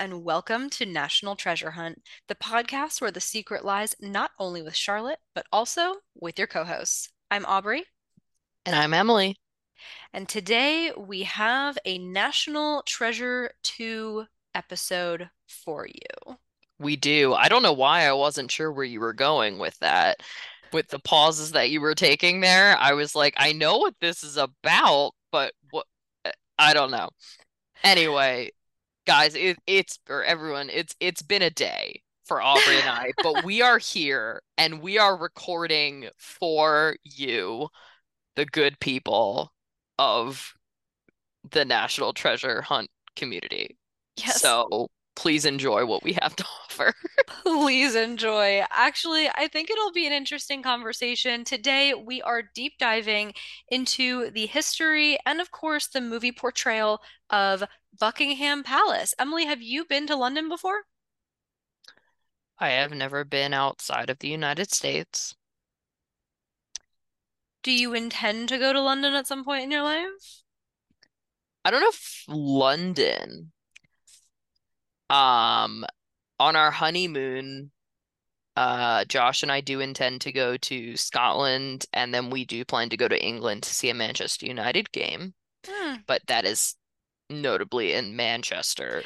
and welcome to National Treasure Hunt, the podcast where the secret lies not only with Charlotte, but also with your co hosts. I'm Aubrey. And I'm Emily. And today we have a National Treasure 2 episode for you. We do. I don't know why I wasn't sure where you were going with that. With the pauses that you were taking there, I was like, I know what this is about, but what eh, I don't know. Anyway, guys, it, it's or everyone, it's it's been a day for Aubrey and I, but we are here and we are recording for you, the good people of the National Treasure Hunt community. Yes. So please enjoy what we have to offer. Please enjoy. Actually, I think it'll be an interesting conversation. Today, we are deep diving into the history and, of course, the movie portrayal of Buckingham Palace. Emily, have you been to London before? I have never been outside of the United States. Do you intend to go to London at some point in your life? I don't know if London. Um, on our honeymoon, uh, Josh and I do intend to go to Scotland, and then we do plan to go to England to see a Manchester United game. Hmm. But that is notably in Manchester.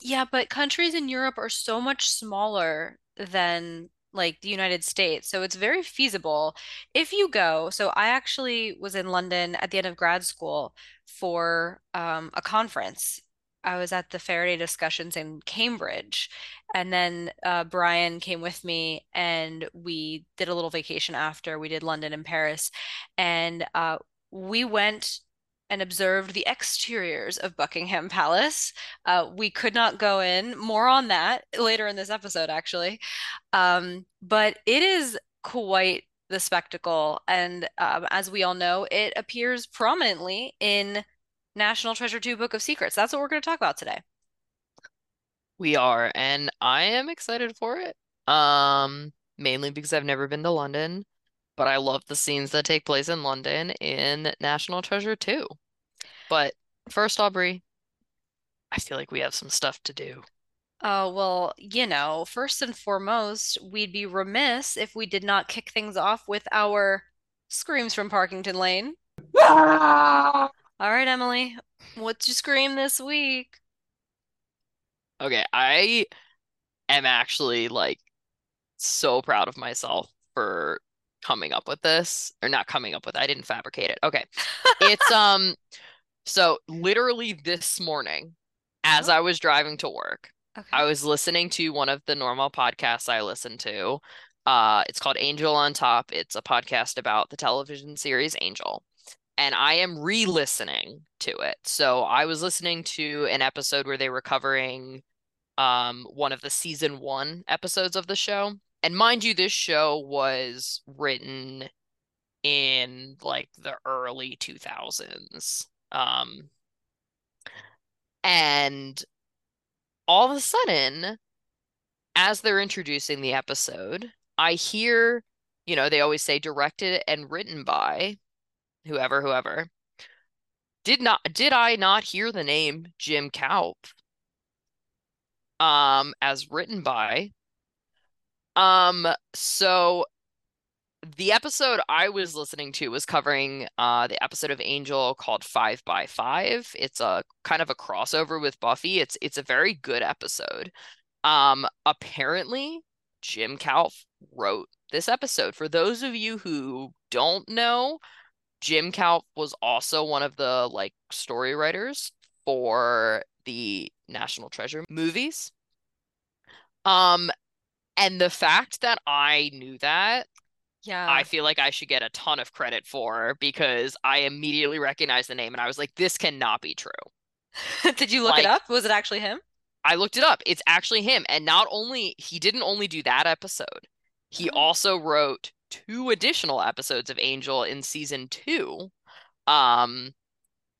Yeah, but countries in Europe are so much smaller than like the United States. So it's very feasible if you go. So I actually was in London at the end of grad school for um, a conference. I was at the Faraday discussions in Cambridge. And then uh, Brian came with me and we did a little vacation after. We did London and Paris. And uh, we went and observed the exteriors of Buckingham Palace. Uh, we could not go in. More on that later in this episode, actually. Um, but it is quite the spectacle. And um, as we all know, it appears prominently in National Treasure 2 Book of Secrets. That's what we're going to talk about today. We are, and I am excited for it. Um, mainly because I've never been to London but I love the scenes that take place in London in National Treasure 2. But first, Aubrey, I feel like we have some stuff to do. Oh, well, you know, first and foremost, we'd be remiss if we did not kick things off with our screams from Parkington Lane. All right, Emily, what's your scream this week? Okay, I am actually like so proud of myself for coming up with this or not coming up with it. I didn't fabricate it. Okay. It's um so literally this morning as Oh, I was driving to work, I was listening to one of the normal podcasts I listen to. Uh it's called Angel on Top. It's a podcast about the television series Angel. And I am re-listening to it. So I was listening to an episode where they were covering um one of the season 1 episodes of the show. And mind you, this show was written in like the early 2000s. Um, and all of a sudden, as they're introducing the episode, I hear, you know, they always say directed and written by whoever, whoever. Did not did I not hear the name Jim Kouf um as written by? Um so the episode I was listening to was covering uh the episode of Angel called Five by Five. It's a kind of a crossover with Buffy. It's it's a very good episode. Um, apparently Jim Kouf wrote this episode. For those of you who don't know, Jim Kouf was also one of the like story writers for the National Treasure movies. Um, and the fact that I knew that yeah. I feel like I should get a ton of credit for because I immediately recognized the name and I was like, this cannot be true. Did you look it up? Was it actually him? I looked it up. It's actually him. And not only, he didn't only do that episode, he Oh. also wrote two additional episodes of Angel in season two. Um,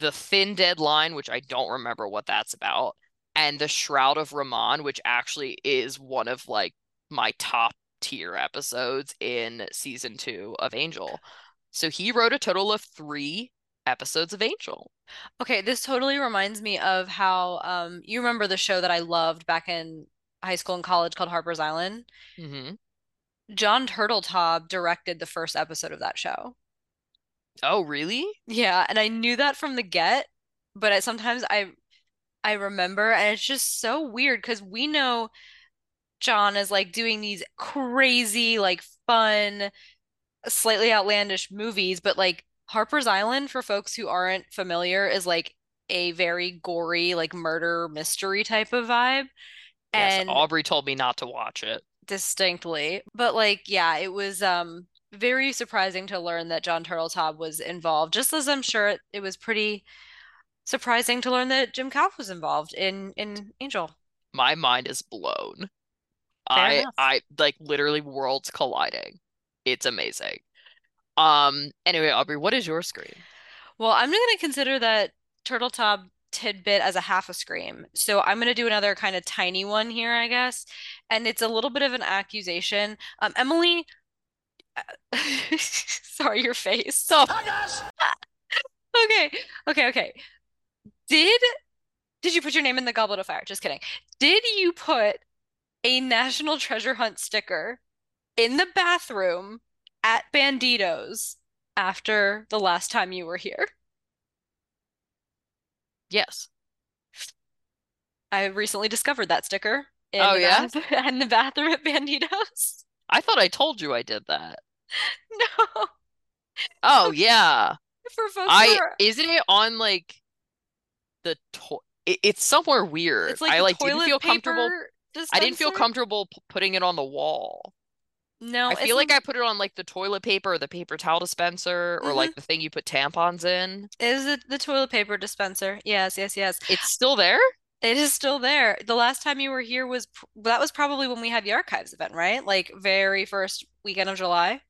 The Thin Dead Line, which I don't remember what that's about, and The Shroud of Rahmon, which actually is one of like my top tier episodes in season two of Angel. So he wrote a total of three episodes of Angel. Okay, this totally reminds me of how um you remember the show that I loved back in high school and college called Harper's Island? hmm John Turteltaub directed the first episode of that show. Oh, really? Yeah, and I knew that from the get, but I, sometimes I I remember and it's just so weird because we know John is like doing these crazy, like fun, slightly outlandish movies, but like Harper's Island, for folks who aren't familiar, is like a very gory, like murder mystery type of vibe. Yes, And Aubrey told me not to watch it. Distinctly, but like, yeah, it was um very surprising to learn that John Turteltaub was involved, just as I'm sure it, it was pretty surprising to learn that Jim Kouf was involved in in Angel. My mind is blown. Fair I enough. I like literally worlds colliding. It's amazing. Um, anyway, Aubrey, what is your screen? Well, I'm going to consider that Turteltaub tidbit as a half a scream. So I'm going to do another kind of tiny one here, I guess. And it's a little bit of an accusation. Um, Emily, sorry, your face. The Okay, okay, okay. Did did you put your name in the Goblet of Fire? Just kidding. Did you put a National Treasure Hunt sticker in the bathroom at Banditos after the last time you were here? Yes. I recently discovered that sticker in Oh the yeah? bath in the bathroom at Banditos. I thought I told you I did that. No, Oh yeah. for folks who I are, isn't it on like the to it, it's somewhere weird. it's like I like didn't feel comfortable. paper I didn't feel comfortable p putting it on the wall. No, I feel like I put it on like the toilet paper or the paper towel dispenser or mm-hmm. like the thing you put tampons in. Is it the toilet paper dispenser. Yes, yes, yes. It's still there? It is still there. The last time you were here was that was probably when we had the archives event, right? Like very first weekend of July.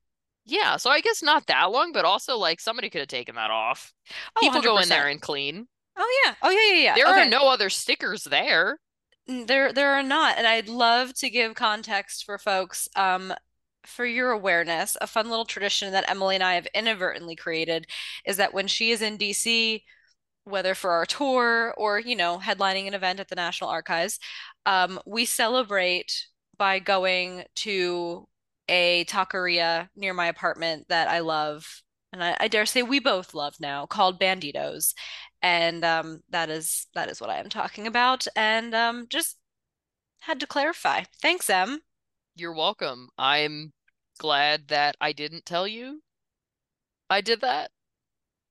Yeah, so I guess not that long, but also like somebody could have taken that off. Oh, People go in 100%. there and clean. Oh yeah. Oh yeah, yeah, yeah. There yeah. are Okay. no other stickers there. There there are not, and I'd love to give context for folks um for your awareness. A fun little tradition that Emily and I have inadvertently created is that when she is in DC, whether for our tour or, you know, headlining an event at the National Archives, um, we celebrate by going to a taqueria near my apartment that I love, and I, I dare say we both love now, called Banditos. And um, that is that is what I am talking about. And um, just had to clarify. Thanks, Em. You're welcome. I'm glad that I didn't tell you I did that.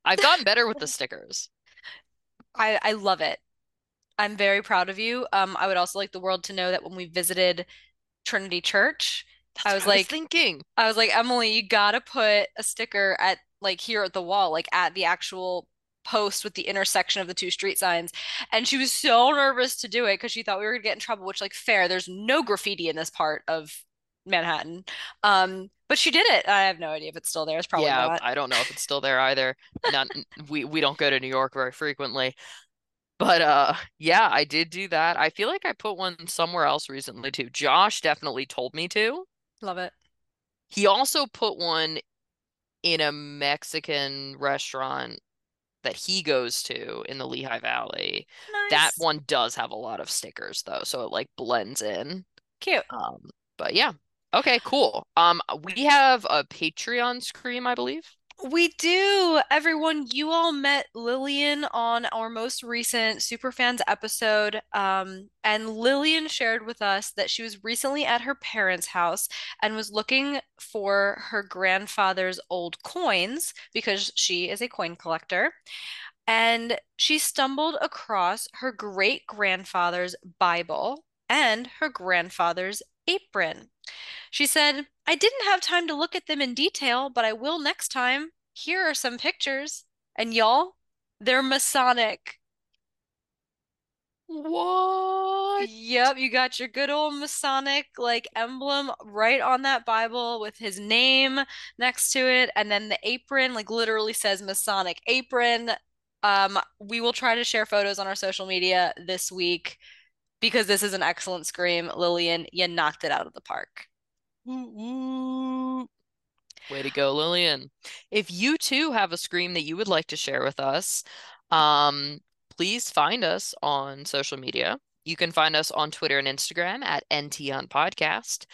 I've gotten better with the stickers. I I love it. I'm very proud of you. Um, I would also like the world to know that when we visited Trinity Church, I That's what was I was like, thinking. I was like, Emily, you gotta put a sticker at like here at the wall, like at the actual post with the intersection of the two street signs. And she was so nervous to do it because she thought we were gonna get in trouble, which like fair, there's no graffiti in this part of Manhattan. Um, but she did it. I have no idea if it's still there. It's probably Yeah, not. I don't know if it's still there either. Not we we don't go to New York very frequently. But uh yeah, I did do that. I feel like I put one somewhere else recently too. Josh definitely told me to. Love it. He also put one in a Mexican restaurant that he goes to in the Lehigh Valley. That one does have a lot of stickers though, so it like blends in. Cute. Um, but yeah. Okay, cool. Um, we have a Patreon scream, I believe. We do. Everyone, you all met Lillian on our most recent Superfans episode. Um, and Lillian shared with us that she was recently at her parents' house and was looking for her grandfather's old coins because she is a coin collector. And she stumbled across her great grandfather's Bible and her grandfather's apron. She said, I didn't have time to look at them in detail, but I will next time. Here are some pictures. And y'all, they're Masonic. What? Yep, you got your good old Masonic like emblem right on that Bible with his name next to it. And then the apron like literally says Masonic apron. Um, we will try to share photos on our social media this week because this is an excellent scream. Lillian, you knocked it out of the park. Ooh, ooh. Way to go, Lillian. If you too have a scream that you would like to share with us, um, please find us on social media. You can find us on Twitter and Instagram at NT Hunt Podcast.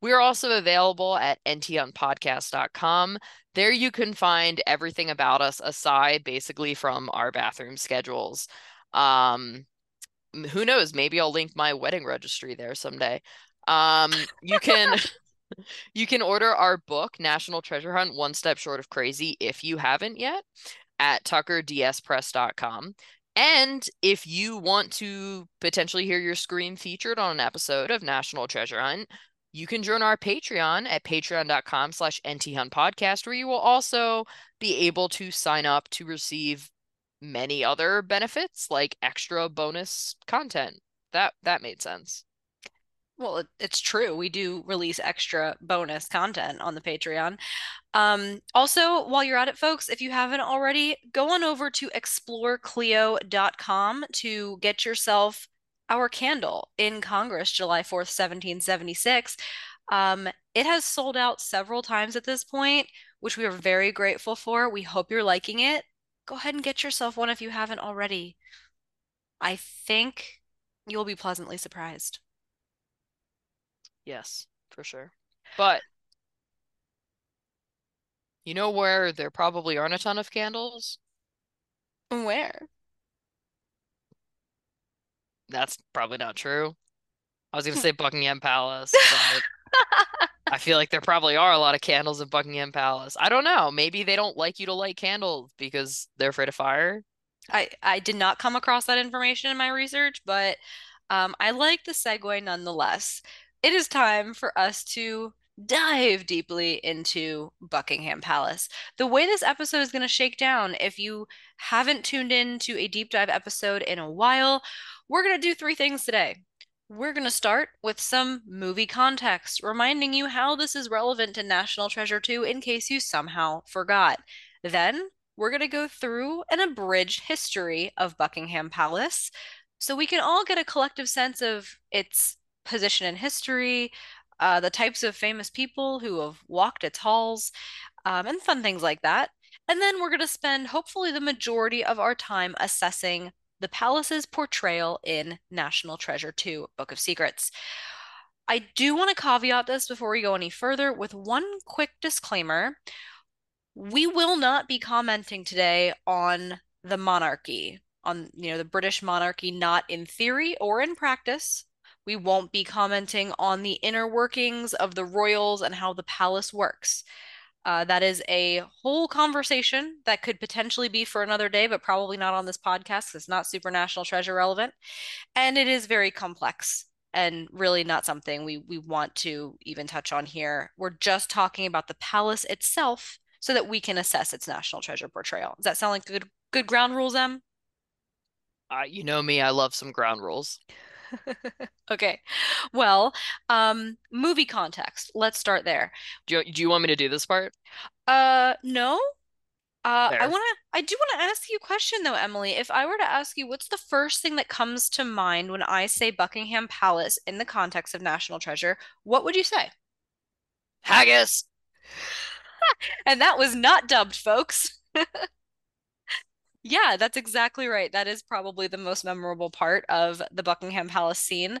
We are also available at nthuntpodcast.com. There you can find everything about us aside basically from our bathroom schedules. Um, who knows? Maybe I'll link my wedding registry there someday. Um, you can you can order our book, National Treasure Hunt, One Step Short of Crazy, if you haven't yet, at tuckerdspress.com. And if you want to potentially hear your scream featured on an episode of National Treasure Hunt, you can join our Patreon at patreon.com slash nthuntpodcast, where you will also be able to sign up to receive many other benefits like extra bonus content. That that made sense. Well, it, it's true. We do release extra bonus content on the Patreon. Um, also, while you're at it, folks, if you haven't already, go on over to explorecleo.com to get yourself our candle in Congress, July 4th, 1776. Um, it has sold out several times at this point, which we are very grateful for. We hope you're liking it. Go ahead and get yourself one if you haven't already. I think you'll be pleasantly surprised. Yes, for sure. But you know where there probably aren't a ton of candles? Where? That's probably not true. I was going to say Buckingham Palace, but I feel like there probably are a lot of candles in Buckingham Palace. I don't know. Maybe they don't like you to light candles because they're afraid of fire. I I did not come across that information in my research, but um, I like the segue nonetheless. It is time for us to dive deeply into Buckingham Palace. The way this episode is going to shake down, if you haven't tuned in to a deep dive episode in a while, we're going to do three things today. We're going to start with some movie context, reminding you how this is relevant to National Treasure 2 in case you somehow forgot. Then we're going to go through an abridged history of Buckingham Palace so we can all get a collective sense of its position in history, uh, the types of famous people who have walked its halls, um, and fun things like that. And then we're going to spend hopefully the majority of our time assessing the palace's portrayal in National Treasure 2 Book of Secrets. I do want to caveat this before we go any further with one quick disclaimer. We will not be commenting today on the monarchy, on you know the British monarchy not in theory or in practice. We won't be commenting on the inner workings of the royals and how the palace works. Uh, that is a whole conversation that could potentially be for another day, but probably not on this podcast it's not super national treasure relevant. And it is very complex and really not something we, we want to even touch on here. We're just talking about the palace itself so that we can assess its national treasure portrayal. Does that sound like good good ground rules, Em? Uh, you know me, I love some ground rules. Okay. Well, um, movie context. Let's start there. Do you, do you want me to do this part? Uh, no. Uh, I want to, I do want to ask you a question though, Emily. If I were to ask you, what's the first thing that comes to mind when I say Buckingham Palace in the context of National Treasure? What would you say? Haggis! And that was not dubbed, folks. Yeah, that's exactly right. That is probably the most memorable part of the Buckingham Palace scene.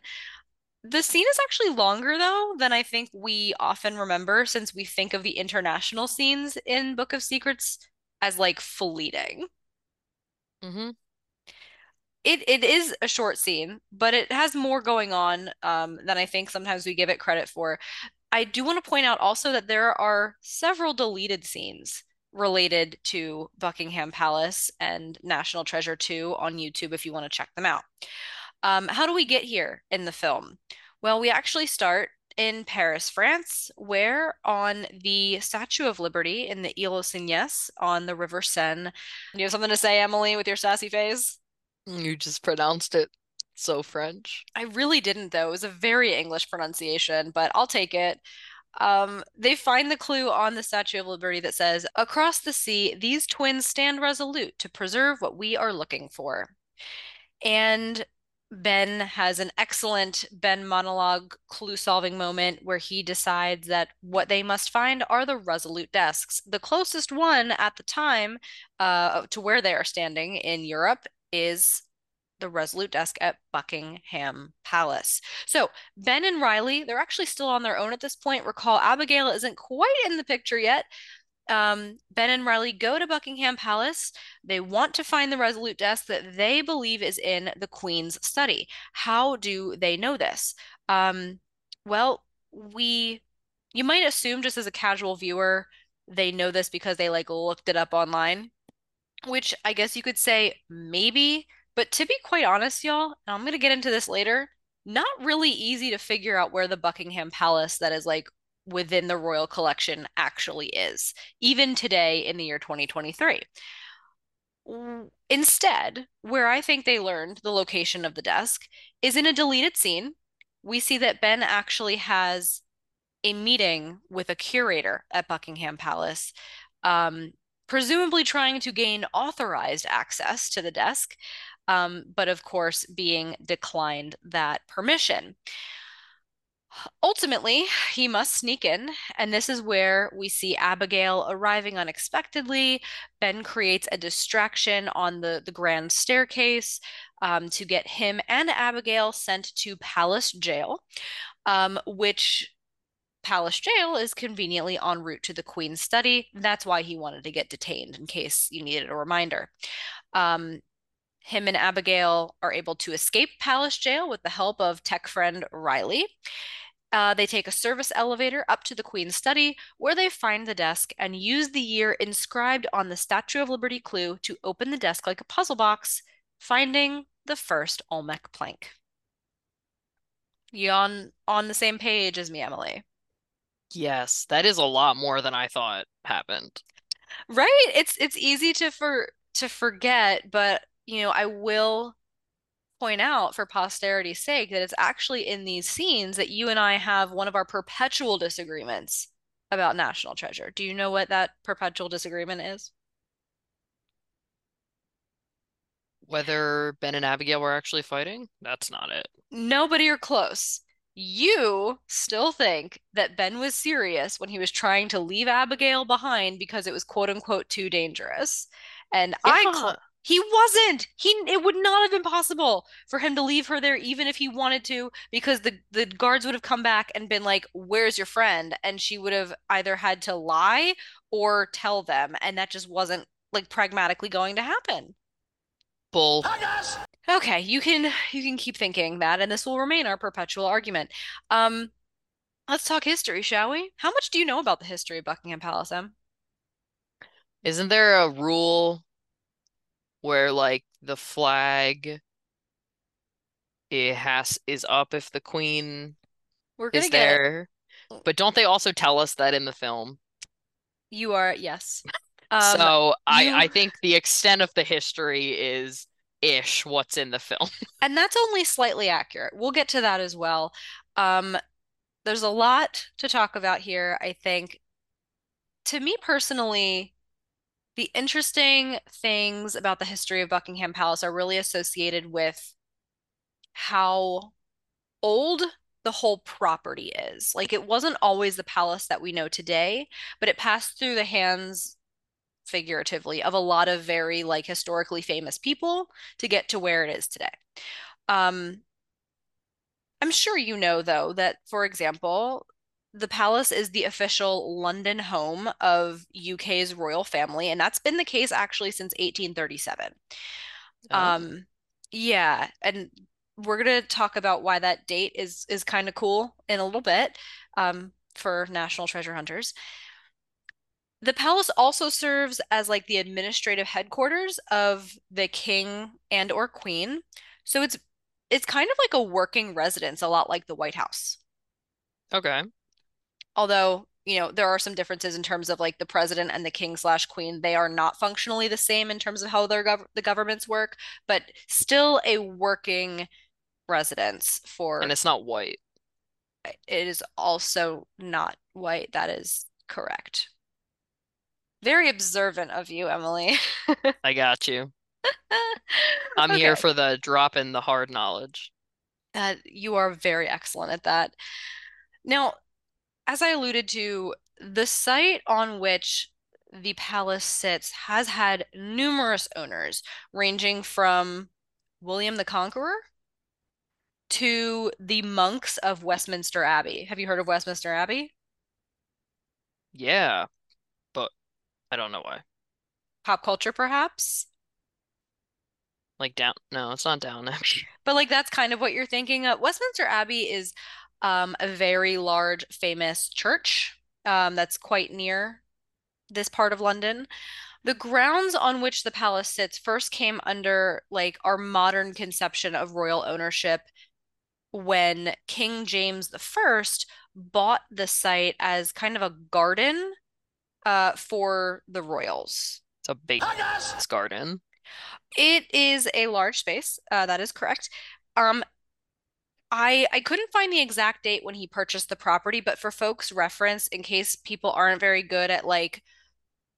The scene is actually longer, though, than I think we often remember, since we think of the international scenes in Book of Secrets as like fleeting. hmm It it is a short scene, but it has more going on um, than I think sometimes we give it credit for. I do want to point out also that there are several deleted scenes related to Buckingham Palace and National Treasure 2 on YouTube if you want to check them out. Um, how do we get here in the film? Well, we actually start in Paris, France, where on the Statue of Liberty in the Ile aux Cygnes on the River Seine. You have something to say, Emily, with your sassy face? You just pronounced it so French. I really didn't, though. It was a very English pronunciation, but I'll take it. Um, they find the clue on the Statue of Liberty that says, Across the sea, these twins stand resolute to preserve what we are looking for. And Ben has an excellent Ben monologue clue solving moment where he decides that what they must find are the Resolute desks. The closest one at the time uh, to where they are standing in Europe is the Resolute desk at Buckingham Palace. So Ben and Riley, they're actually still on their own at this point. Recall, Abigail isn't quite in the picture yet, um, Ben and Riley go to Buckingham Palace. They want to find the Resolute desk that they believe is in the Queen's study. How do they know this? Um, well, we, you might assume just as a casual viewer, they know this because they like looked it up online, which I guess you could say maybe. But to be quite honest, y'all, and I'm going to get into this later, not really easy to figure out where the Buckingham Palace that is like within the royal collection actually is, even today in the year 2023. Instead, where I think they learned the location of the desk is in a deleted scene. We see that Ben actually has a meeting with a curator at Buckingham Palace, um, presumably trying to gain authorized access to the desk, um, but of course being declined that permission. Ultimately, he must sneak in, and this is where we see Abigail arriving unexpectedly. Ben creates a distraction on the, the grand staircase um, to get him and Abigail sent to Palace Jail, um, which Palace Jail is conveniently en route to the Queen's study. That's why he wanted to get detained, in case you needed a reminder. Um, him and Abigail are able to escape Palace Jail with the help of tech friend Riley. Uh, they take a service elevator up to the Queen's study, where they find the desk and use the year inscribed on the Statue of Liberty clue to open the desk like a puzzle box, finding the first Olmec plank. You on on the same page as me, Emily? Yes, that is a lot more than I thought happened. Right? It's it's easy to for to forget, but you know, I will point out for posterity's sake that it's actually in these scenes that you and I have one of our perpetual disagreements about National Treasure. Do you know what that perpetual disagreement is? Whether Ben and Abigail were actually fighting, that's not it. Nobody are close. You still think that Ben was serious when he was trying to leave Abigail behind because it was quote unquote too dangerous. And I Yeah, he wasn't. He it would not have been possible for him to leave her there even if he wanted to because the the guards would have come back and been like, "Where's your friend?" and she would have either had to lie or tell them, and that just wasn't like pragmatically going to happen. bull. Okay, you can you can keep thinking that and this will remain our perpetual argument. Um let's talk history, shall we? How much do you know about the history of Buckingham Palace, Em? Isn't there a rule where like the flag it has is up if the queen We're gonna is get there? But don't they also tell us that in the film? you are yes. Um So I you I think the extent of the history is ish what's in the film. And that's only slightly accurate. We'll get to that as well. Um, there's a lot to talk about here, I think. To me personally, the interesting things about the history of Buckingham Palace are really associated with how old the whole property is. Like it wasn't always the palace that we know today, but it passed through the hands figuratively of a lot of very like historically famous people to get to where it is today. Um, I'm sure you know, though, that, for example, the palace is the official London home of UK's royal family, and that's been the case actually since 1837. Oh, Um, yeah, and we're gonna talk about why that date is is kind of cool in a little bit, um, for National Treasure hunters. The palace also serves as like the administrative headquarters of the king and or queen. So it's it's kind of like a working residence, a lot like the White House. okay. Although, you know, there are some differences in terms of like the president and the king slash queen. They are not functionally the same in terms of how their gov the governments work, but still a working residence for And it's not white. it is also not white. That is correct. Very observant of you, Emily. I got you. I'm here for the drop in the hard knowledge. Uh, you are very excellent at that. Now, as I alluded to, the site on which the palace sits has had numerous owners, ranging from William the Conqueror to the monks of Westminster Abbey. Have you heard of Westminster Abbey? Yeah, but I don't know why. Pop culture, perhaps? Like down, no, it's not down. But like that's kind of what you're thinking of. Westminster Abbey is um, a very large, famous church um, that's quite near this part of London. The grounds on which the palace sits first came under like our modern conception of royal ownership when King James the First bought the site as kind of a garden uh, for the royals. It's a big garden. It is a large space. Uh, that is correct. Um, I I couldn't find the exact date when he purchased the property, but for folks' reference, in case people aren't very good at like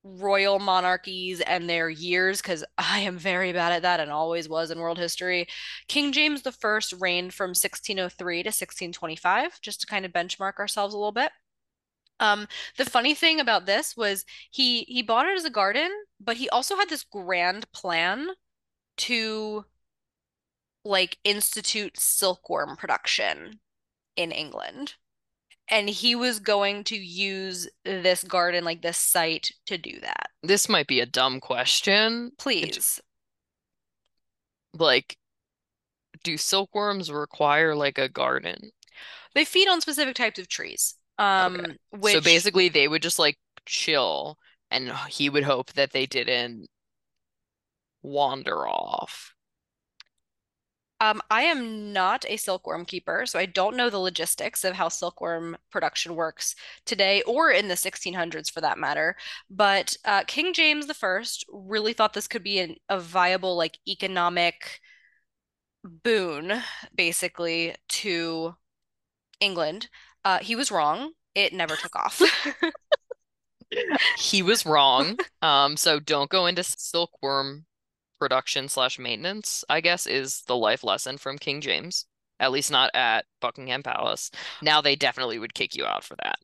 royal monarchies and their years, because I am very bad at that and always was in world history. King James First reigned from 1603 to 1625, just to kind of benchmark ourselves a little bit. Um, the funny thing about this was he he bought it as a garden, but he also had this grand plan to like institute silkworm production in England. And he was going to use this garden, like this site, to do that. This might be a dumb question. Please. like, do silkworms require like a garden? They feed on specific types of trees, Okay. um, So basically they would just like chill and he would hope that they didn't wander off. Um, I am not a silkworm keeper, so I don't know the logistics of how silkworm production works today or in the 1600s for that matter. But uh, King James I really thought this could be an, a viable like economic boon, basically, to England. Uh, he was wrong. It never took off. He was wrong. Um, so don't go into silkworm production slash maintenance, I guess, is the life lesson from King James. At least not at Buckingham Palace. Now they definitely would kick you out for that.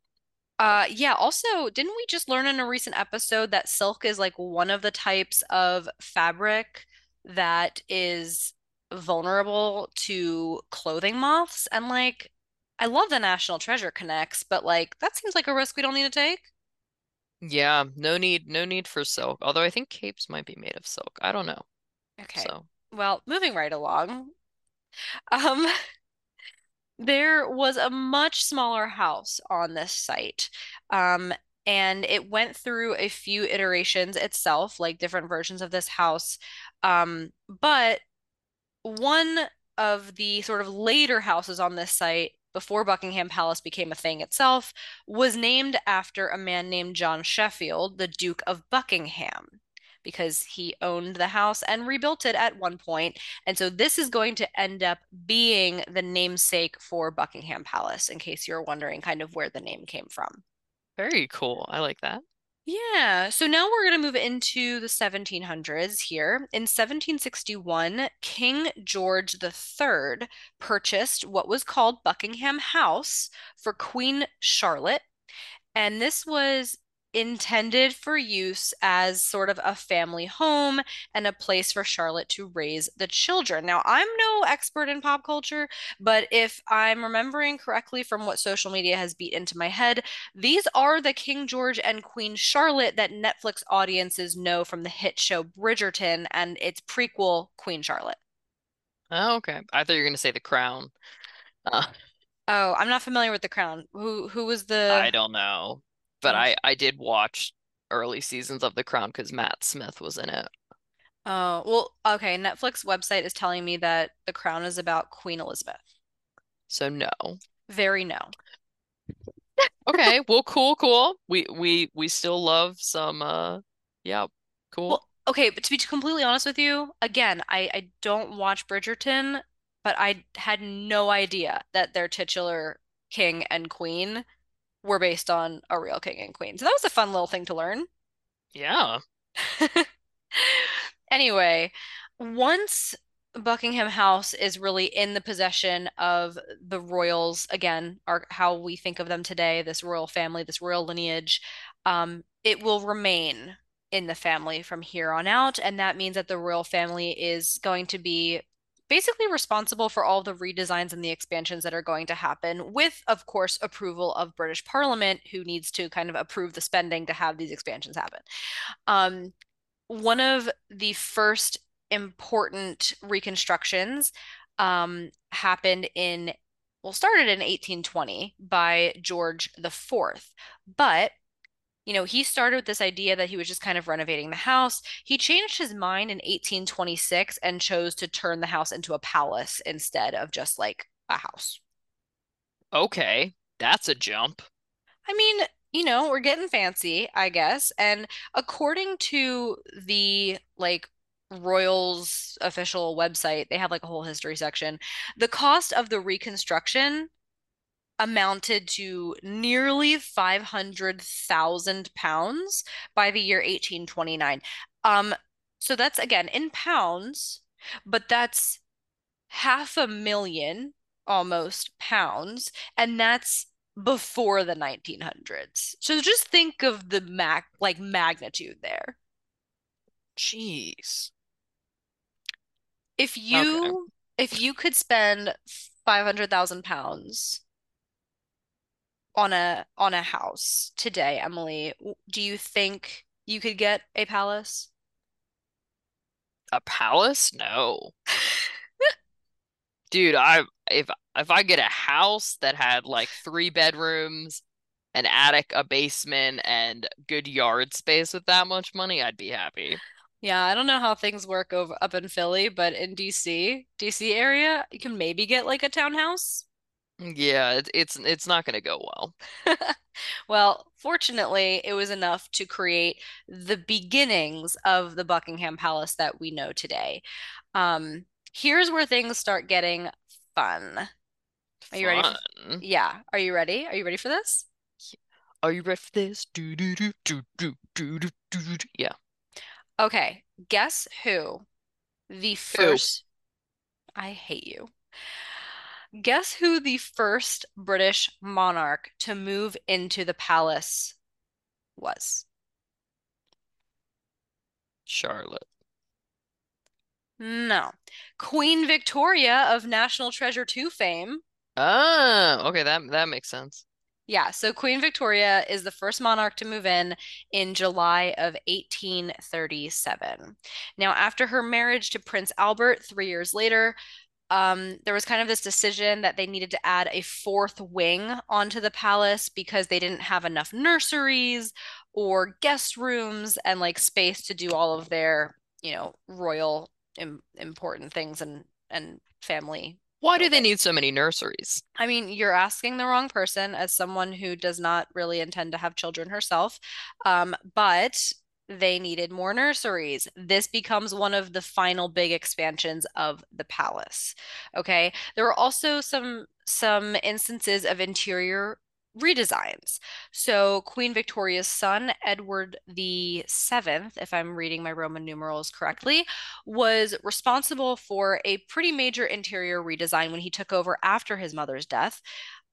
Uh, yeah, also, didn't we just learn in a recent episode that silk is like one of the types of fabric that is vulnerable to clothing moths? And like, I love the National Treasure connects, but like, that seems like a risk we don't need to take. Yeah, no need, no need for silk. Although I think capes might be made of silk. I don't know. Okay. So Well, moving right along. Um, There was a much smaller house on this site. Um, and it went through a few iterations itself, like different versions of this house. Um, but one of the sort of later houses on this site, before Buckingham Palace became a thing itself, was named after a man named John Sheffield, the Duke of Buckingham, because he owned the house and rebuilt it at one point. And so this is going to end up being the namesake for Buckingham Palace, in case you're wondering kind of where the name came from. very cool. I like that. Yeah, so now we're going to move into the 1700s here. In 1761, King George III purchased what was called Buckingham House for Queen Charlotte, and this was intended for use as sort of a family home and a place for Charlotte to raise the children. Now, I'm no expert in pop culture, but if I'm remembering correctly from what social media has beat into my head, these are the King George and Queen Charlotte that Netflix audiences know from the hit show Bridgerton and its prequel, Queen Charlotte. Oh, okay. I thought you were gonna say the crown. Uh, Oh, I'm not familiar with The Crown. Who who was the I don't know, but I I did watch early seasons of The Crown because Matt Smith was in it. Oh, well, okay. Netflix website is telling me that The Crown is about Queen Elizabeth. So no. Very no. Okay, well, cool, cool. We we we still love some uh yeah, cool. Well, okay, but to be completely honest with you, again, I I don't watch Bridgerton, but I had no idea that their titular king and queen were based on a real king and queen. So that was a fun little thing to learn. Yeah. Anyway, once Buckingham House is really in the possession of the royals, again, are how we think of them today, this royal family, this royal lineage, um, it will remain in the family from here on out. And that means that the royal family is going to be basically responsible for all the redesigns and the expansions that are going to happen, with, of course, approval of British Parliament, who needs to kind of approve the spending to have these expansions happen. Um, one of the first important reconstructions um, happened in, well, started in 1820 by George Fourth, but you know, he started with this idea that he was just kind of renovating the house. He changed his mind in 1826 and chose to turn the house into a palace instead of just like a house. Okay, that's a jump. I mean, you know, we're getting fancy, I guess. And according to the like Royals official website, they have like a whole history section. The cost of the reconstruction amounted to nearly 500,000 pounds by the year 1829. Um, so that's again in pounds, but that's half a million almost pounds, and that's before the 1900s. So just think of the mac like magnitude there. Jeez. If Okay. you if you could spend 500,000 pounds on a on a house today, Emily, do you think you could get a palace? A palace? No. Dude, I if if I get a house that had like three bedrooms, an attic, a basement, and good yard space with that much money, I'd be happy. Yeah, I don't know how things work over up in Philly, but in DC, DC area, you can maybe get like a townhouse. Yeah, it, it's it's not gonna go well. Well, fortunately, it was enough to create the beginnings of the Buckingham Palace that we know today. Um, here's where things start getting fun. Are you ready for? Yeah, are you ready? Are you ready for this? Are you ready for this? Do do do do do do do do. Yeah. Okay, guess who the first, I hate you. Guess who the first British monarch to move into the palace was? Charlotte. No. Queen Victoria of National Treasure 2 fame. Ah, okay, that that makes sense. Yeah, so Queen Victoria is the first monarch to move in in July of 1837. Now, after her marriage to Prince Albert three years later, um, there was kind of this decision that they needed to add a fourth wing onto the palace because they didn't have enough nurseries or guest rooms and like space to do all of their, you know, royal im important things and and family Why do they need so many nurseries? I mean, you're asking the wrong person as someone who does not really intend to have children herself. Um, but they needed more nurseries. This becomes one of the final big expansions of the palace. Okay. There were also some some instances of interior redesigns. So Queen Victoria's son, Edward the Seventh, if I'm reading my Roman numerals correctly, was responsible for a pretty major interior redesign when he took over after his mother's death.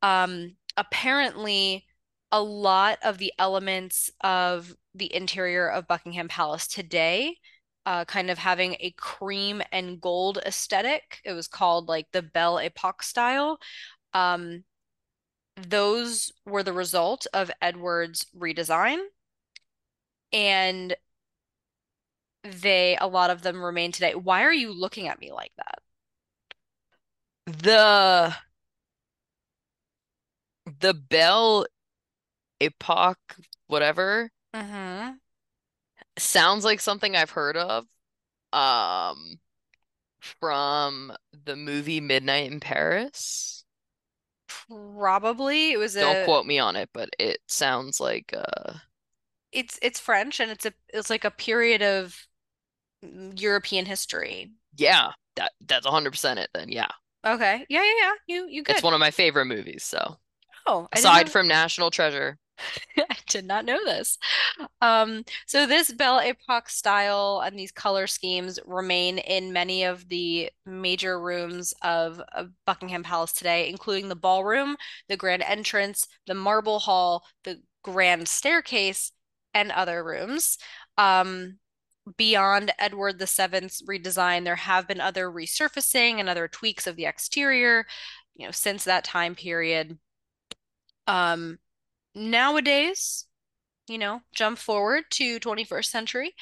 Um, apparently, a lot of the elements of the interior of Buckingham Palace today, uh, kind of having a cream and gold aesthetic. It was called like the Belle Epoque style. Um, those were the result of Edward's redesign, and they, a lot of them remain today. Why are you looking at me like that? The the Belle Epoque, whatever, Mm-hmm. sounds like something I've heard of. Um, from the movie Midnight in Paris. Probably it was Don't a quote me on it, but it sounds like uh it's it's French and it's a it's like a period of European history. yeah, that that's 100% it then. Yeah. Okay. Yeah, yeah, yeah. You you It's one of my favorite movies, so Oh, aside from National Treasure. I did not know this. Um, so this Belle Epoque style and these color schemes remain in many of the major rooms of, of Buckingham Palace today, including the ballroom, the grand entrance, the marble hall, the grand staircase, and other rooms. Um, beyond Edward VII's redesign, there have been other resurfacing and other tweaks of the exterior, you know, since that time period. Um, nowadays, you know, jump forward to 21st century.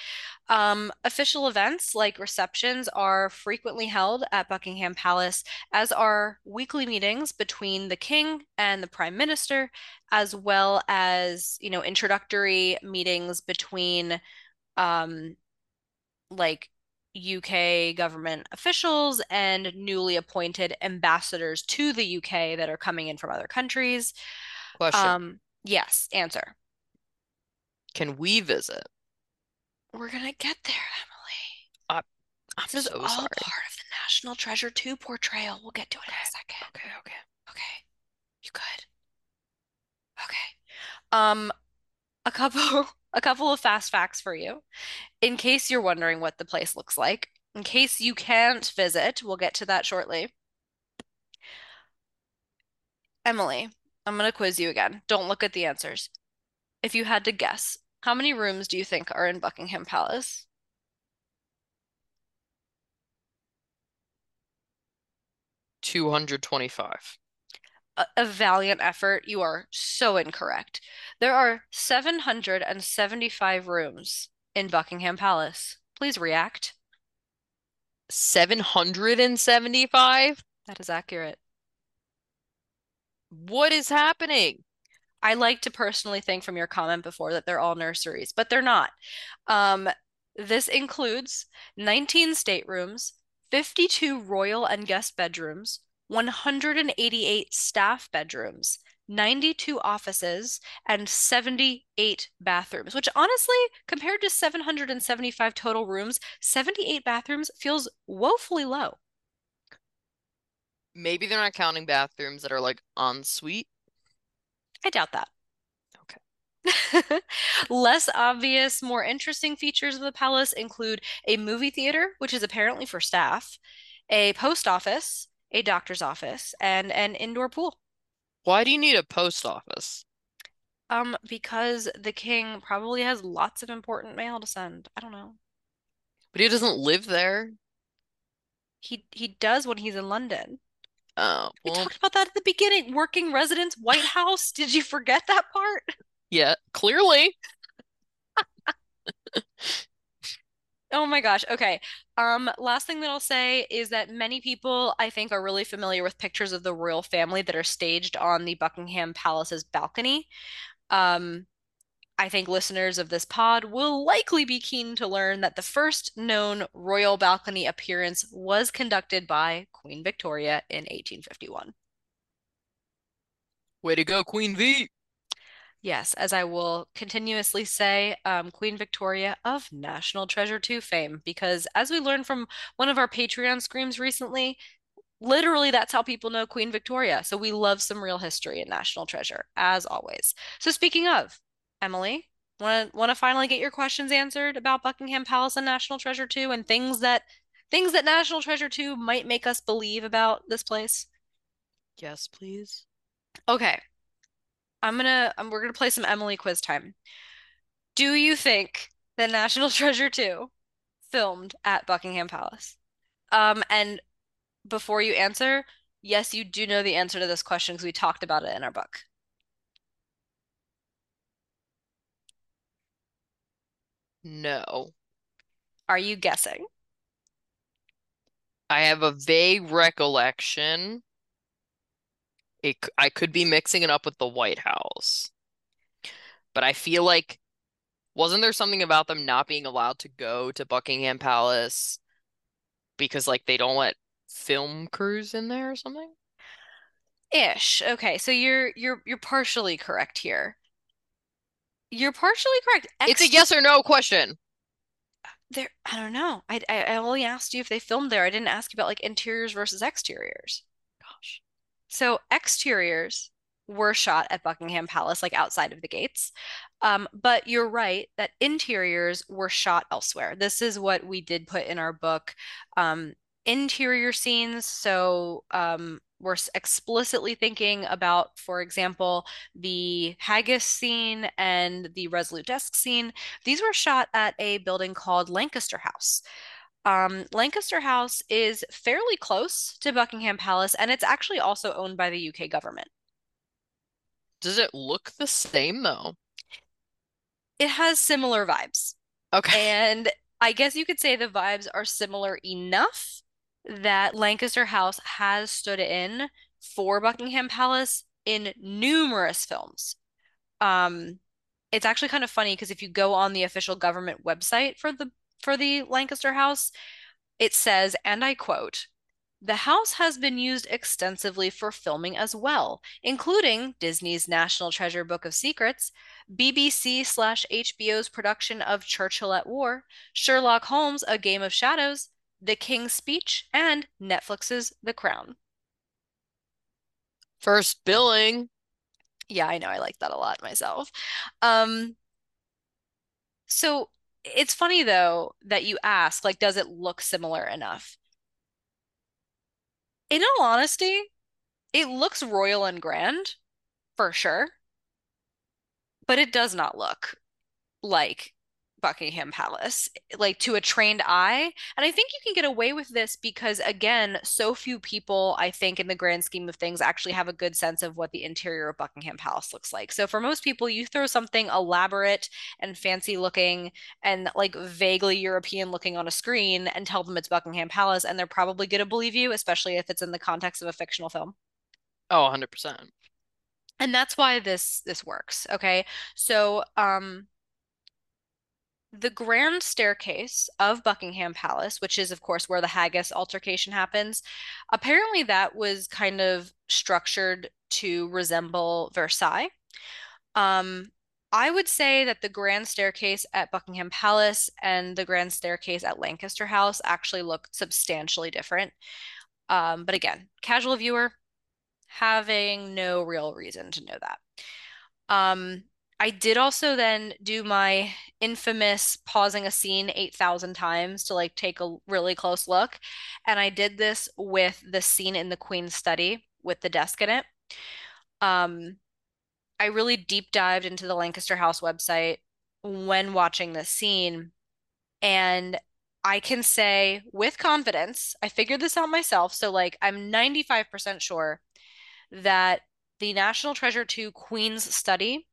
Um, official events like receptions are frequently held at Buckingham Palace, as are weekly meetings between the king and the prime minister, as well as, you know, introductory meetings between um, like UK government officials and newly appointed ambassadors to the UK that are coming in from other countries. Question. Um, yes, answer. Can we visit? We're gonna get there, Emily. I, I'm This is so all sorry. part of the National Treasure 2 portrayal. We'll get to it in a second. Okay, okay. Okay. You good? Okay. Um, a couple a couple of fast facts for you. In case you're wondering what the place looks like, in case you can't visit, we'll get to that shortly. Emily, I'm gonna quiz you again. Don't look at the answers. If you had to guess, how many rooms do you think are in Buckingham Palace? 225. A, a valiant effort. You are so incorrect. There are 775 rooms in Buckingham Palace. Please react. 775? That is accurate. What is happening? I like to personally think from your comment before that they're all nurseries, but they're not. Um, this includes 19 staterooms, 52 royal and guest bedrooms, 188 staff bedrooms, 92 offices, and 78 bathrooms, which honestly, compared to 775 total rooms, 78 bathrooms feels woefully low. Maybe they're not counting bathrooms that are like en suite. I doubt that. Okay. Less obvious, more interesting features of the palace include a movie theater, which is apparently for staff, a post office, a doctor's office, and an indoor pool. Why do you need a post office? Um, because the king probably has lots of important mail to send. I don't know. But he doesn't live there. He he does when he's in London. Oh, We talked about that at the beginning. Working residence, White House. Did you forget that part? yeah, clearly. Oh my gosh. Okay. Um, last thing that I'll say is that many people, I think, are really familiar with pictures of the royal family that are staged on the Buckingham Palace's balcony. Um, I think listeners of this pod will likely be keen to learn that the first known royal balcony appearance was conducted by Queen Victoria in 1851. Way to go, Queen V. Yes, as I will continuously say, um, Queen Victoria of National Treasure 2 fame, because as we learned from one of our Patreon screams recently, literally that's how people know Queen Victoria. So we love some real history in National Treasure, as always. So speaking of, Emily, want to want to finally get your questions answered about Buckingham Palace and National Treasure 2 and things that things that National Treasure 2 might make us believe about this place? Yes, please. Okay. I'm gonna um, we're gonna play some Emily quiz time. Do you think that National Treasure 2 filmed at Buckingham Palace? Um, and before you answer, yes, you do know the answer to this question because we talked about it in our book. No. Are you guessing? I have a vague recollection. It, I could be mixing it up with the White House. But I feel like wasn't there something about them not being allowed to go to Buckingham Palace because like they don't let film crews in there or something? Ish. Okay, so you're you're you're partially correct here. You're partially correct. It's a yes or no question. there, I don't know. I, I I only asked you if they filmed there. I didn't ask you about like interiors versus exteriors. Gosh. So exteriors were shot at Buckingham Palace, like outside of the gates. Um, but you're right that interiors were shot elsewhere. This is what we did put in our book. Um, interior scenes. So um, we're explicitly thinking about, for example, the Haggis scene and the Resolute Desk scene. These were shot at a building called Lancaster House. Um, Lancaster House is fairly close to Buckingham Palace, and it's actually also owned by the UK government. Does it look the same though? It has similar vibes. Okay. And I guess you could say the vibes are similar enough that Lancaster House has stood in for Buckingham Palace in numerous films. Um, it's actually kind of funny because if you go on the official government website for the for the Lancaster House, it says, and I quote, the house has been used extensively for filming as well, including Disney's National Treasure Book of Secrets, BBC slash HBO's production of Churchill at War, Sherlock Holmes, A Game of Shadows, The King's Speech, and Netflix's The Crown. First billing. Yeah, I know. I like that a lot myself. Um, so it's funny though that you ask, like, does it look similar enough? In all honesty, it looks royal and grand for sure, but it does not look like Buckingham Palace, like to a trained eye. And I think you can get away with this because, again, so few people, I think, in the grand scheme of things, actually have a good sense of what the interior of Buckingham Palace looks like. So for most people, you throw something elaborate and fancy looking and like vaguely European looking on a screen and tell them it's Buckingham Palace, and they're probably going to believe you, especially if it's in the context of a fictional film. Oh, 100%. And that's why this this works. Okay. So, um, the grand staircase of Buckingham Palace, which is, of course, where the Haggis altercation happens, apparently that was kind of structured to resemble Versailles. Um, I would say that the grand staircase at Buckingham Palace and the grand staircase at Lancaster House actually look substantially different. Um, but again, casual viewer having no real reason to know that. Um, I did also then do my infamous pausing a scene 8,000 times to like take a really close look. And I did this with the scene in the Queen's study with the desk in it. Um, I really deep dived into the Lancaster House website when watching this scene. And I can say with confidence, I figured this out myself. So, like, I'm 95% sure that the National Treasure 2 Queen's Study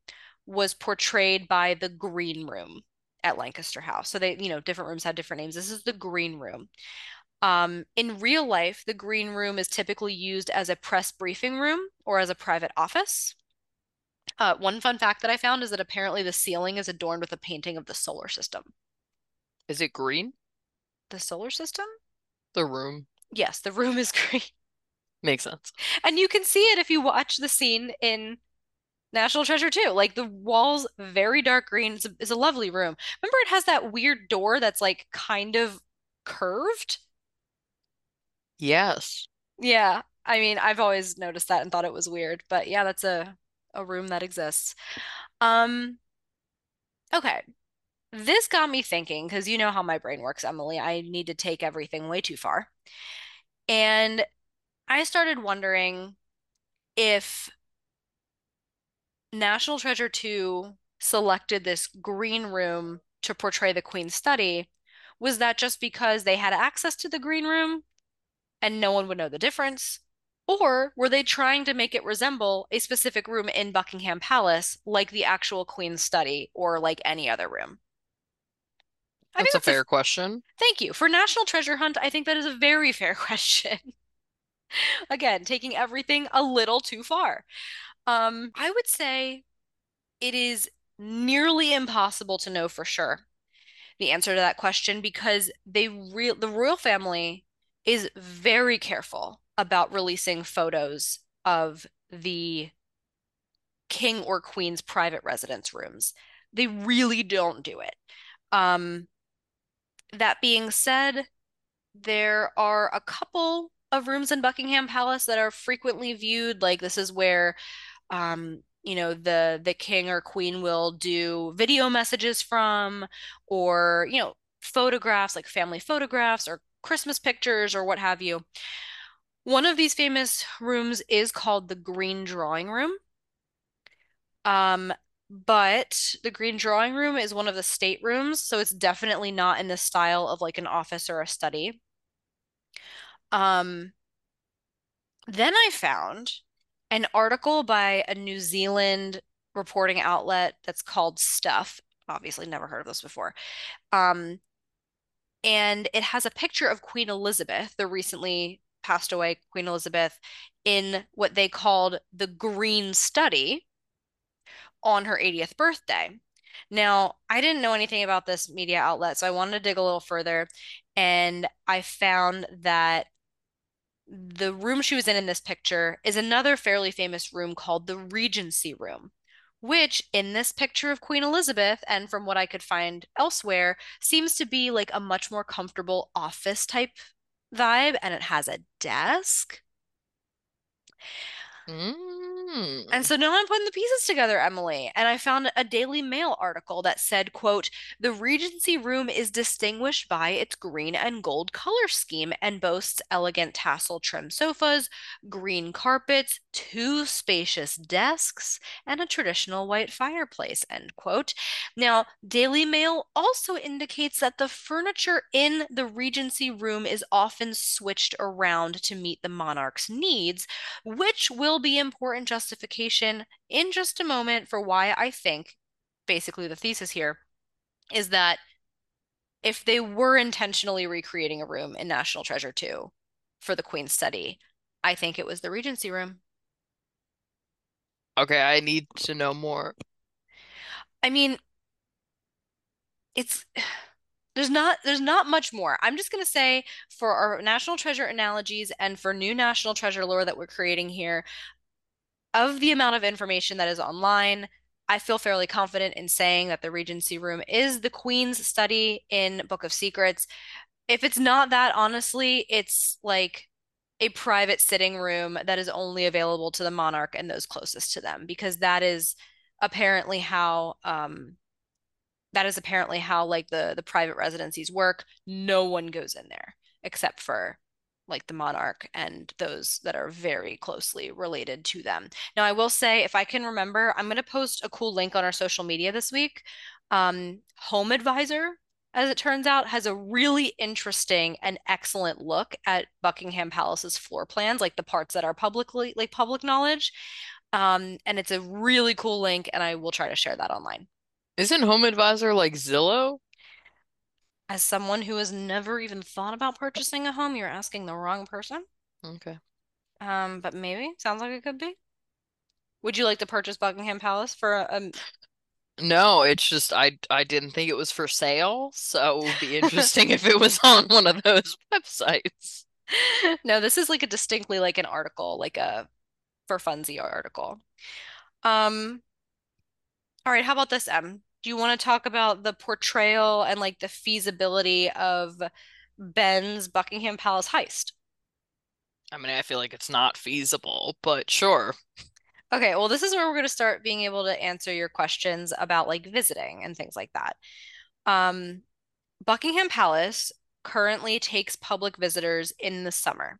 was portrayed by the green room at Lancaster House. So they, you know, different rooms had different names. This is the green room. Um, in real life, the green room is typically used as a press briefing room or as a private office. Uh, one fun fact that I found is that apparently the ceiling is adorned with a painting of the solar system. Is it green? The solar system? The room. Yes, the room is green. Makes sense. And you can see it if you watch the scene in National Treasure too. Like the walls, very dark green. It's a, it's a lovely room. Remember, it has that weird door that's like kind of curved. Yes. Yeah, I mean, I've always noticed that and thought it was weird, but yeah, that's a a room that exists. Um, okay. This got me thinking because you know how my brain works, Emily. I need to take everything way too far. And I started wondering if National Treasure 2 selected this green room to portray the Queen's study, was that just because they had access to the green room and no one would know the difference? Or were they trying to make it resemble a specific room in Buckingham Palace, like the actual Queen's study or like any other room? I that's, that's a fair a... question. Thank you. For National Treasure Hunt, I think that is a very fair question. Again, taking everything a little too far. Um, I would say it is nearly impossible to know for sure the answer to that question because they real the royal family is very careful about releasing photos of the king or queen's private residence rooms. They really don't do it. Um, that being said, there are a couple of rooms in Buckingham Palace that are frequently viewed. Like this is where um, you know, the the king or queen will do video messages from, or, you know, photographs like family photographs or Christmas pictures or what have you. One of these famous rooms is called the Green Drawing Room. Um, but the Green Drawing Room is one of the staterooms, so it's definitely not in the style of like an office or a study. Um, then I found an article by a New Zealand reporting outlet that's called Stuff. Obviously, never heard of this before. Um, and it has a picture of Queen Elizabeth, the recently passed away Queen Elizabeth, in what they called the Green Study on her 80th birthday. Now, I didn't know anything about this media outlet, so I wanted to dig a little further, and I found that the room she was in in this picture is another fairly famous room called the Regency Room, which in this picture of Queen Elizabeth, and from what I could find elsewhere, seems to be like a much more comfortable office type vibe, and it has a desk. Mm. Hmm. And so now I'm putting the pieces together, Emily, and I found a Daily Mail article that said, quote, "The Regency room is distinguished by its green and gold color scheme and boasts elegant tassel trim sofas, green carpets, two spacious desks, and a traditional white fireplace." End quote. Now, Daily Mail also indicates that the furniture in the Regency room is often switched around to meet the monarch's needs, which will be important justification in just a moment for why I think basically the thesis here is that if they were intentionally recreating a room in National Treasure 2 for the Queen's study, I think it was the Regency room. Okay, I need to know more. I mean, it's there's not there's not much more. I'm just gonna say for our National Treasure analogies and for new National Treasure lore that we're creating here, of the amount of information that is online, I feel fairly confident in saying that the Regency Room is the Queen's study in Book of Secrets. If it's not that, honestly, it's like a private sitting room that is only available to the monarch and those closest to them, because that is apparently how um, that is apparently how like the the private residencies work. No one goes in there except for like the monarch and those that are very closely related to them. Now, I will say, if I can remember, I'm going to post a cool link on our social media this week. Um, Home Advisor, as it turns out, has a really interesting and excellent look at Buckingham Palace's floor plans, like the parts that are publicly like public knowledge. Um, and it's a really cool link, and I will try to share that online. Isn't Home Advisor like Zillow? As someone who has never even thought about purchasing a home, you're asking the wrong person. Okay. Um, but maybe sounds like it could be. Would you like to purchase Buckingham Palace for a, No, it's just I I didn't think it was for sale, so it would be interesting if it was on one of those websites. No, this is like a distinctly like an article, like a for funsier article. Um, all right, how about this, Em? Do you want to talk about the portrayal and like the feasibility of Ben's Buckingham Palace heist? I mean, I feel like it's not feasible, but sure. Okay, well, this is where we're going to start being able to answer your questions about like visiting and things like that. Um, Buckingham Palace currently takes public visitors in the summer.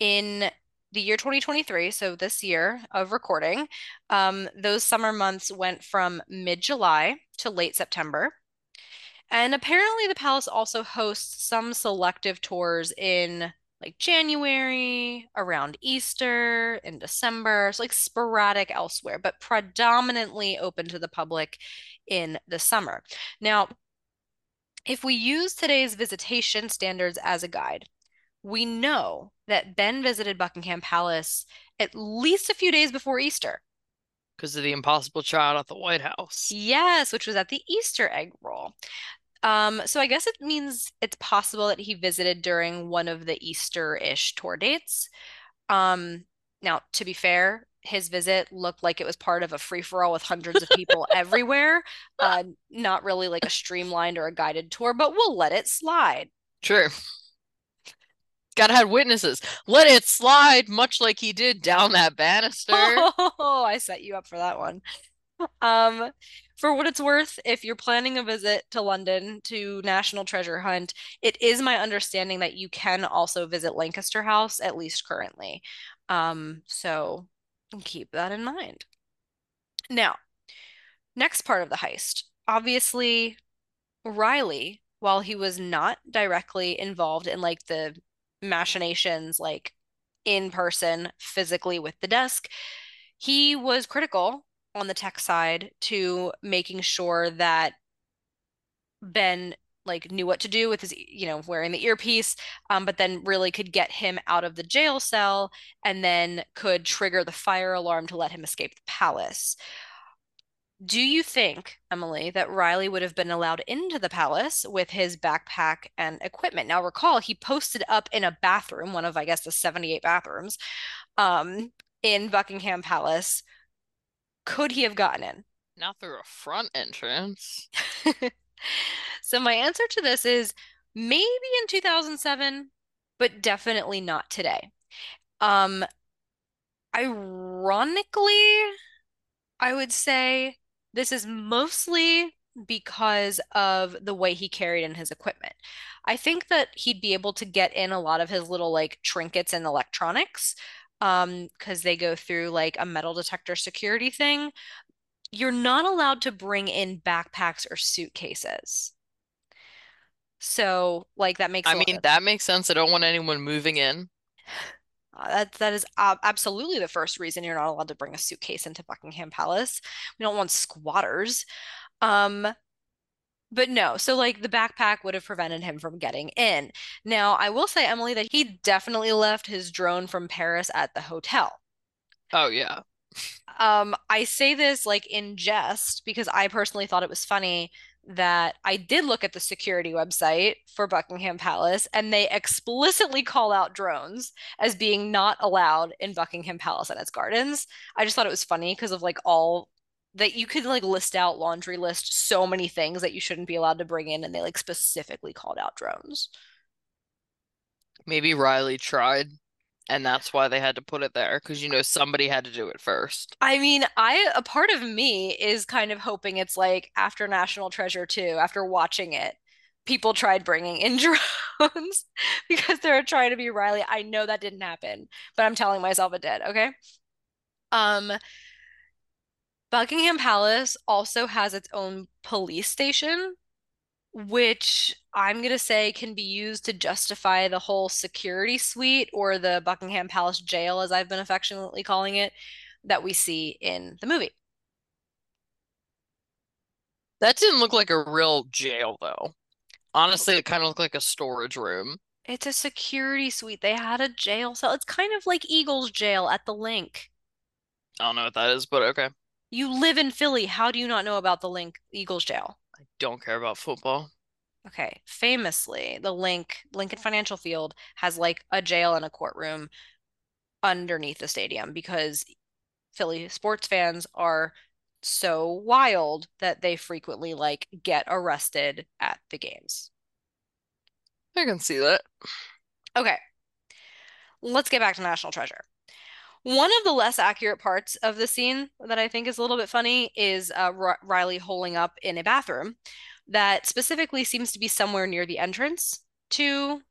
In the year 2023, so this year of recording, um, those summer months went from mid-July to late September. And apparently the palace also hosts some selective tours in like January, around Easter, in December. It's like sporadic elsewhere, but predominantly open to the public in the summer. Now, if we use today's visitation standards as a guide, we know that Ben visited Buckingham Palace at least a few days before Easter. Because of the impossible child at the White House. Yes, which was at the Easter egg roll. Um, so I guess it means it's possible that he visited during one of the Easter-ish tour dates. Um, now, to be fair, his visit looked like it was part of a free-for-all with hundreds of people everywhere. Uh, not really like a streamlined or a guided tour, but we'll let it slide. True. Gotta have witnesses. Let it slide, much like he did down that banister. Oh, I set you up for that one. Um, for what it's worth, if you're planning a visit to London to National Treasure Hunt, it is my understanding that you can also visit Lancaster House, at least currently. Um, so keep that in mind. Now, next part of the heist. Obviously, Riley, while he was not directly involved in like the machinations, like in person, physically with the desk, he was critical on the tech side to making sure that Ben like knew what to do with his, you know, wearing the earpiece, um, but then really could get him out of the jail cell and then could trigger the fire alarm to let him escape the palace. Do you think, Emily, that Riley would have been allowed into the palace with his backpack and equipment? Now, recall he posted up in a bathroom, one of, I guess, the 78 bathrooms, um, in Buckingham Palace. Could he have gotten in? Not through a front entrance. So my answer to this is maybe in 2007, but definitely not today. Um, ironically, I would say this is mostly because of the way he carried in his equipment. I think that he'd be able to get in a lot of his little like trinkets and electronics um because they go through like a metal detector security thing. You're not allowed to bring in backpacks or suitcases. So, like that makes I mean, that makes sense. I don't want anyone moving in. Uh, that that is uh, absolutely the first reason you're not allowed to bring a suitcase into Buckingham Palace. We don't want squatters. Um, but no, so like the backpack would have prevented him from getting in. Now, I will say, Emily, that he definitely left his drone from Paris at the hotel. Oh, yeah. Um, I say this like in jest because I personally thought it was funny that I did look at the security website for Buckingham Palace and they explicitly call out drones as being not allowed in Buckingham Palace and its gardens. I just thought it was funny because of like all that you could like list out laundry list so many things that you shouldn't be allowed to bring in and they like specifically called out drones. Maybe Riley tried, and that's why they had to put it there, because you know somebody had to do it first. I mean, I a part of me is kind of hoping it's like after National Treasure 2, after watching it, people tried bringing in drones because they're trying to be Riley. I know that didn't happen, but I'm telling myself it did, okay? Um, Buckingham Palace also has its own police station, which I'm gonna say can be used to justify the whole security suite or the Buckingham Palace jail, as I've been affectionately calling it, that we see in the movie. That didn't look like a real jail, though. Honestly, it kind of looked like a storage room. It's a security suite. They had a jail cell. It's kind of like Eagles Jail at the Linc. I don't know what that is, but okay. You live in Philly. How do you not know about the Linc Eagles Jail? I don't care about football. Okay, famously, the Linc, Lincoln Financial Field, has like a jail and a courtroom underneath the stadium because Philly sports fans are so wild that they frequently like get arrested at the games. I can see that. Okay, let's get back to National Treasure. One of the less accurate parts of the scene that I think is a little bit funny is uh, R Riley holing up in a bathroom that specifically seems to be somewhere near the entrance to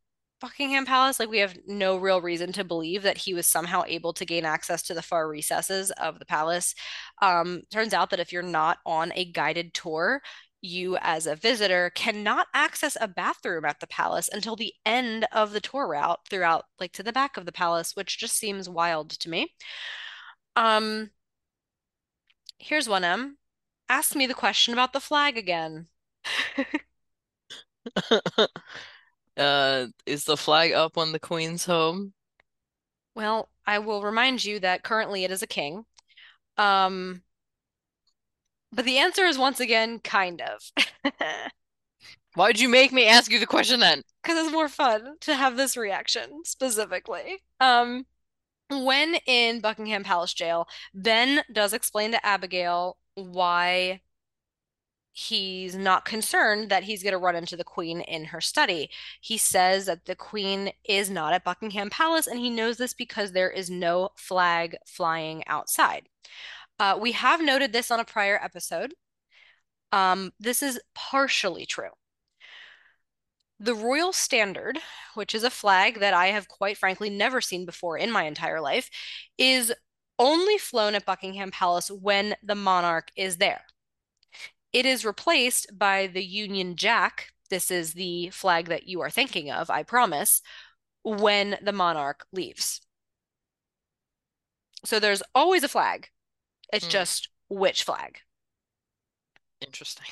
Buckingham Palace. Like we have no real reason to believe that he was somehow able to gain access to the far recesses of the palace. Um, turns out that if you're not on a guided tour, you as a visitor cannot access a bathroom at the palace until the end of the tour route throughout like to the back of the palace, which just seems wild to me. Um, here's one M. Ask me the question about the flag again. Uh, is the flag up on the Queen's home? Well, I will remind you that currently it is a king. Um, but the answer is once again kind of. Why'd you make me ask you the question then? Because it's more fun to have this reaction specifically. Um, when in Buckingham Palace jail, Ben does explain to Abigail why he's not concerned that he's going to run into the queen in her study. He says that the queen is not at Buckingham Palace, and he knows this because there is no flag flying outside. Uh, we have noted this on a prior episode. Um, this is partially true. The Royal Standard, which is a flag that I have quite frankly never seen before in my entire life, is only flown at Buckingham Palace when the monarch is there. It is replaced by the Union Jack. This is the flag that you are thinking of, I promise, when the monarch leaves. So there's always a flag. It's Hmm. just which flag. Interesting.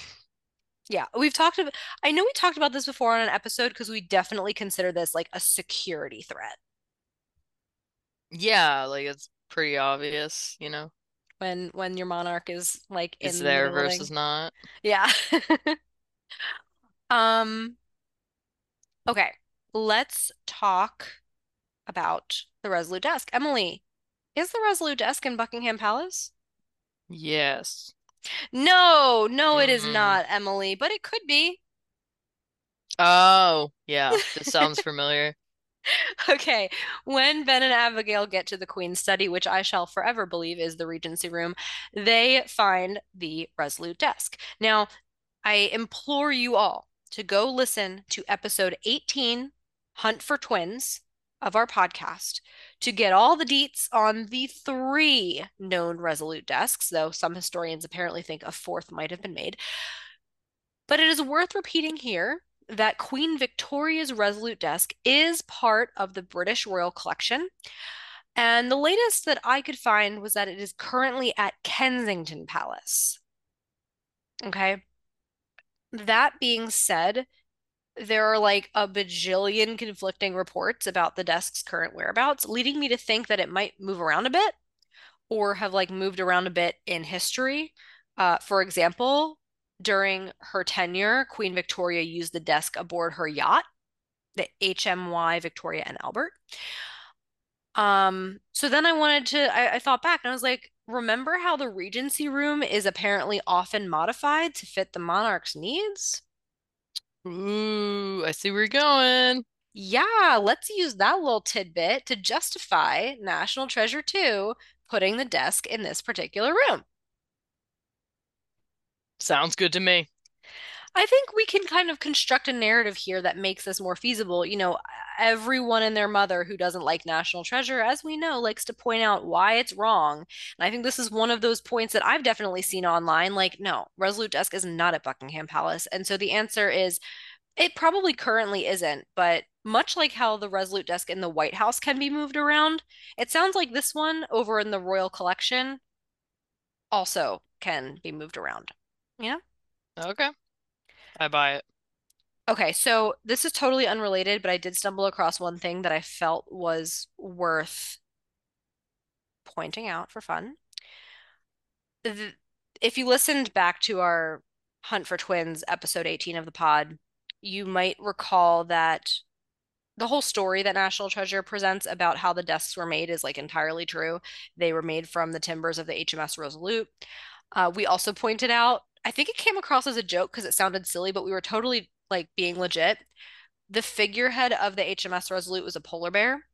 Yeah, we've talked about, I know we talked about this before on an episode because we definitely consider this like a security threat Yeah, like it's pretty obvious, you know. when when your monarch is like in there the versus not. Yeah. Um, okay. Let's talk about the Resolute Desk. Emily, is the Resolute Desk in Buckingham Palace? Yes. No, no, it is Mhm. not, Emily, but it could be. Oh, yeah. This sounds familiar. Okay, when Ben and Abigail get to the Queen's study, which I shall forever believe is the Regency room, they find the Resolute Desk. Now, I implore you all to go listen to episode 18, Hunt for Twins, of our podcast to get all the deets on the three known Resolute desks, though some historians apparently think a fourth might have been made. But it is worth repeating here that Queen Victoria's Resolute desk is part of the British Royal Collection. And the latest that I could find was that it is currently at Kensington Palace. Okay. That being said, there are like a bajillion conflicting reports about the desk's current whereabouts, leading me to think that it might move around a bit or have like moved around a bit in history. Uh, for example, during her tenure, Queen Victoria used the desk aboard her yacht, the HMY Victoria and Albert. Um, so then I wanted to, I, I thought back and I was like, remember how the Regency room is apparently often modified to fit the monarch's needs? Ooh, I see where you're going. Yeah, let's use that little tidbit to justify National Treasure 2 putting the desk in this particular room. Sounds good to me. I think we can kind of construct a narrative here that makes this more feasible. You know, everyone and their mother who doesn't like National Treasure, as we know, likes to point out why it's wrong. And I think this is one of those points that I've definitely seen online. Like, no, Resolute Desk is not at Buckingham Palace. And so the answer is it probably currently isn't, but much like how the Resolute Desk in the White House can be moved around, it sounds like this one over in the Royal Collection also can be moved around. Yeah. Okay. I buy it. Okay, so this is totally unrelated, but I did stumble across one thing that I felt was worth pointing out for fun. If you listened back to our Hunt for Twins episode 18 of the pod, you might recall that the whole story that National Treasure presents about how the desks were made is like entirely true. They were made from the timbers of the HMS Resolute. Uh, we also pointed out, I think it came across as a joke because it sounded silly, but we were totally like being legit. The figurehead of the HMS Resolute was a polar bear.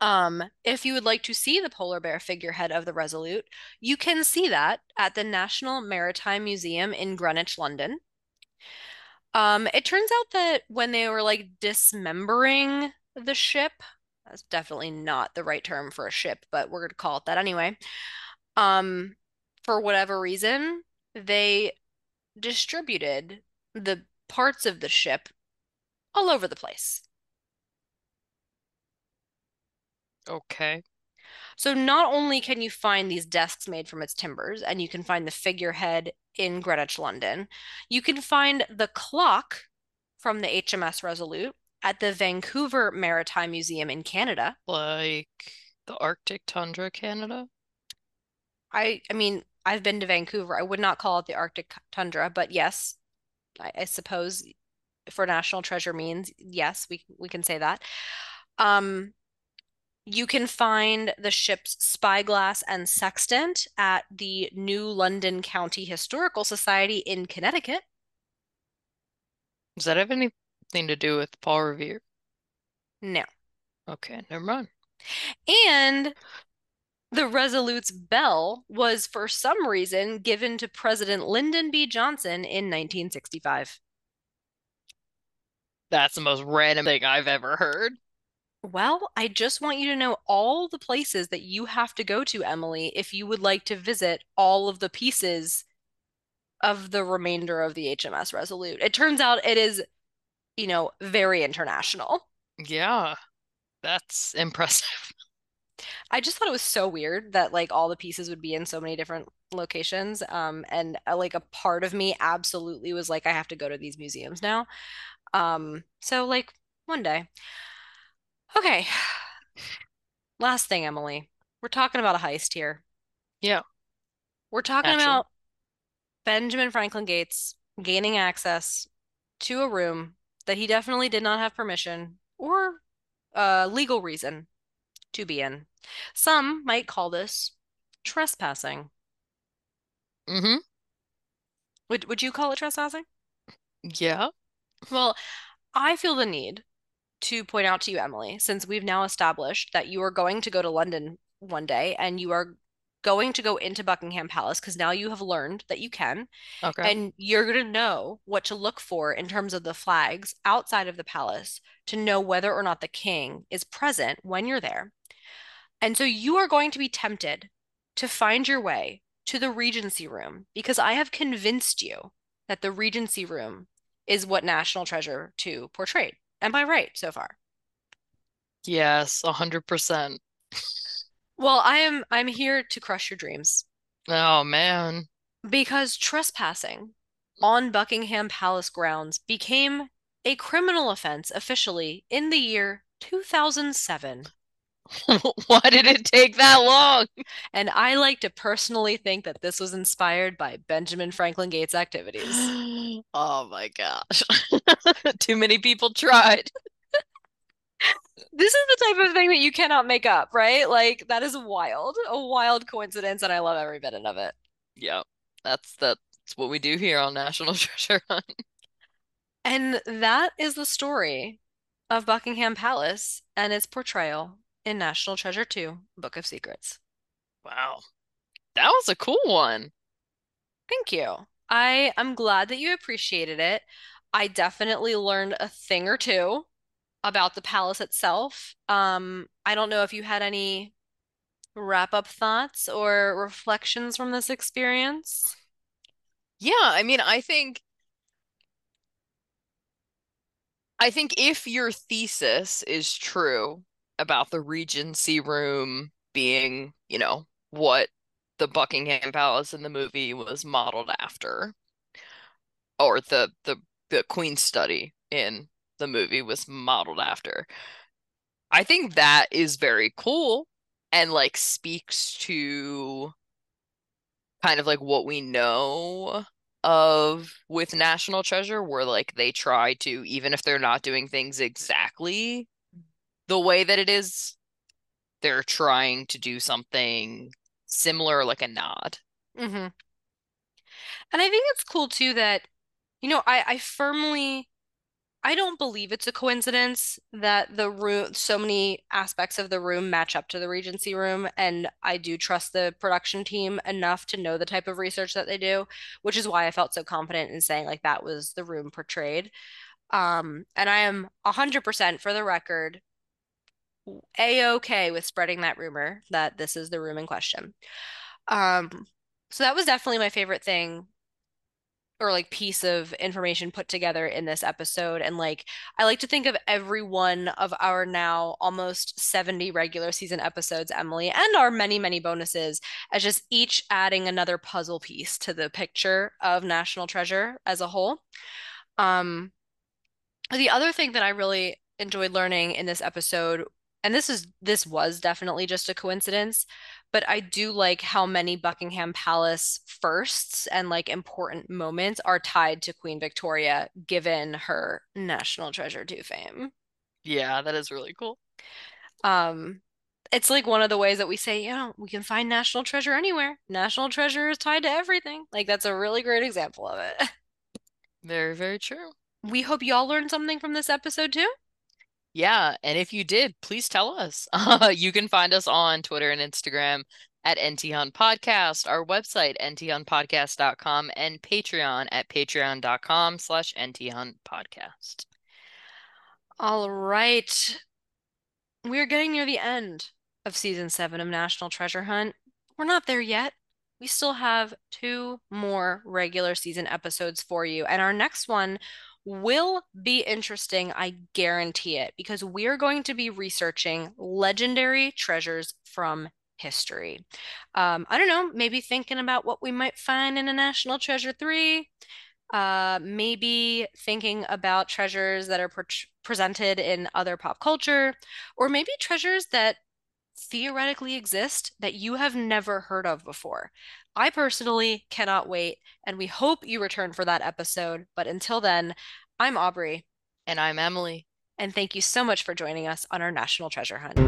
Um, if you would like to see the polar bear figurehead of the Resolute, you can see that at the National Maritime Museum in Greenwich, London. Um, it turns out that when they were like dismembering the ship, that's definitely not the right term for a ship, but we're gonna call it that anyway. Um, for whatever reason, they distributed the parts of the ship all over the place. Okay. So not only can you find these desks made from its timbers, and you can find the figurehead in Greenwich, London, you can find the clock from the HMS Resolute at the Vancouver Maritime Museum in Canada. Like the Arctic tundra, Canada? I I mean, I've been to Vancouver. I would not call it the Arctic tundra, but yes, I, I suppose for National Treasure means yes, we we can say that. Um, You can find the ship's spyglass and sextant at the New London County Historical Society in Connecticut. Does that have anything to do with Paul Revere? No. Okay, never mind. And the Resolute's bell was, for some reason, given to President Lyndon B. Johnson in 1965. That's the most random thing I've ever heard. Well, I just want you to know all the places that you have to go to, Emily, if you would like to visit all of the pieces of the remainder of the HMS Resolute. It turns out it is, you know, very international. Yeah, that's impressive. I just thought it was so weird that like all the pieces would be in so many different locations. Um, and uh, like a part of me absolutely was like, I have to go to these museums now. Um, so like one day. Okay. Last thing, Emily. We're talking about a heist here. Yeah, We're talking naturally. about Benjamin Franklin Gates gaining access to a room that he definitely did not have permission or uh, legal reason to be in. Some might call this trespassing. Mm-hmm. Would would you call it trespassing? Yeah. Well, I feel the need to point out to you, Emily, since we've now established that you are going to go to London one day and you are going to go into Buckingham Palace because now you have learned that you can, Okay. and you're going to know what to look for in terms of the flags outside of the palace to know whether or not the king is present when you're there. And so you are going to be tempted to find your way to the Regency Room because I have convinced you that the Regency Room is what National Treasure 2 portrayed. Am I right so far? Yes, a hundred percent. Well, I am I'm here to crush your dreams Oh man. because trespassing on Buckingham Palace grounds became a criminal offense officially in the year 2007. Why did it take that long? And I like to personally think that this was inspired by Benjamin Franklin Gates' activities. Oh my gosh. Too many people tried. This is the type of thing that you cannot make up, right? Like, that is wild, a wild coincidence, and I love every minute of it. Yeah. That's that's what we do here on National Treasure Hunt. And that is the story of Buckingham Palace and its portrayal in National Treasure 2, Book of Secrets. Wow. That was a cool one. Thank you. I am glad that you appreciated it. I definitely learned a thing or two about the palace itself. Um, I don't know if you had any wrap-up thoughts or reflections from this experience. Yeah, I mean, I think I think if your thesis is true about the Regency room being, you know, what the Buckingham Palace in the movie was modeled after, or the the the Queen's study in the movie was modeled after, I think that is very cool and like speaks to kind of like what we know of with National Treasure, where like they try to, even if they're not doing things exactly the way that it is, they're trying to do something similar, like a nod. hmm And I think it's cool too that, you know, I, I firmly I don't believe it's a coincidence that the room, so many aspects of the room match up to the Regency room, and I do trust the production team enough to know the type of research that they do, which is why I felt so confident in saying like that was the room portrayed. Um, and I am 100% for the record, a-okay with spreading that rumor that this is the room in question. Um, so that was definitely my favorite thing or like piece of information put together in this episode. And like, I like to think of every one of our now almost 70 regular season episodes, Emily, and our many, many bonuses as just each adding another puzzle piece to the picture of National Treasure as a whole. Um, the other thing that I really enjoyed learning in this episode, and this is this was definitely just a coincidence, but I do like how many Buckingham Palace firsts and like important moments are tied to Queen Victoria, given her National Treasure 2 fame. Yeah, that is really cool. Um, it's like one of the ways that we say, you know, we can find national treasure anywhere. National treasure is tied to everything. Like that's a really great example of it. Very, very true. We hope y'all learned something from this episode too. Yeah, and if you did, please tell us. Uh, you can find us on Twitter and Instagram at NT Podcast, our website, nthuntpodcast.com, and Patreon at patreon.com slash nthuntpodcast. All right. We're getting near the end of season seven of National Treasure Hunt. We're not there yet. We still have two more regular season episodes for you. And our next one will be interesting. I guarantee it, because we're going to be researching legendary treasures from history. Um, I don't know, maybe thinking about what we might find in a National Treasure 3. Uh, maybe thinking about treasures that are pre presented in other pop culture, or maybe treasures that theoretically exist that you have never heard of before. I personally cannot wait, and we hope you return for that episode. But until then, I'm Aubrey. And I'm Emily. And thank you so much for joining us on our National Treasure Hunt.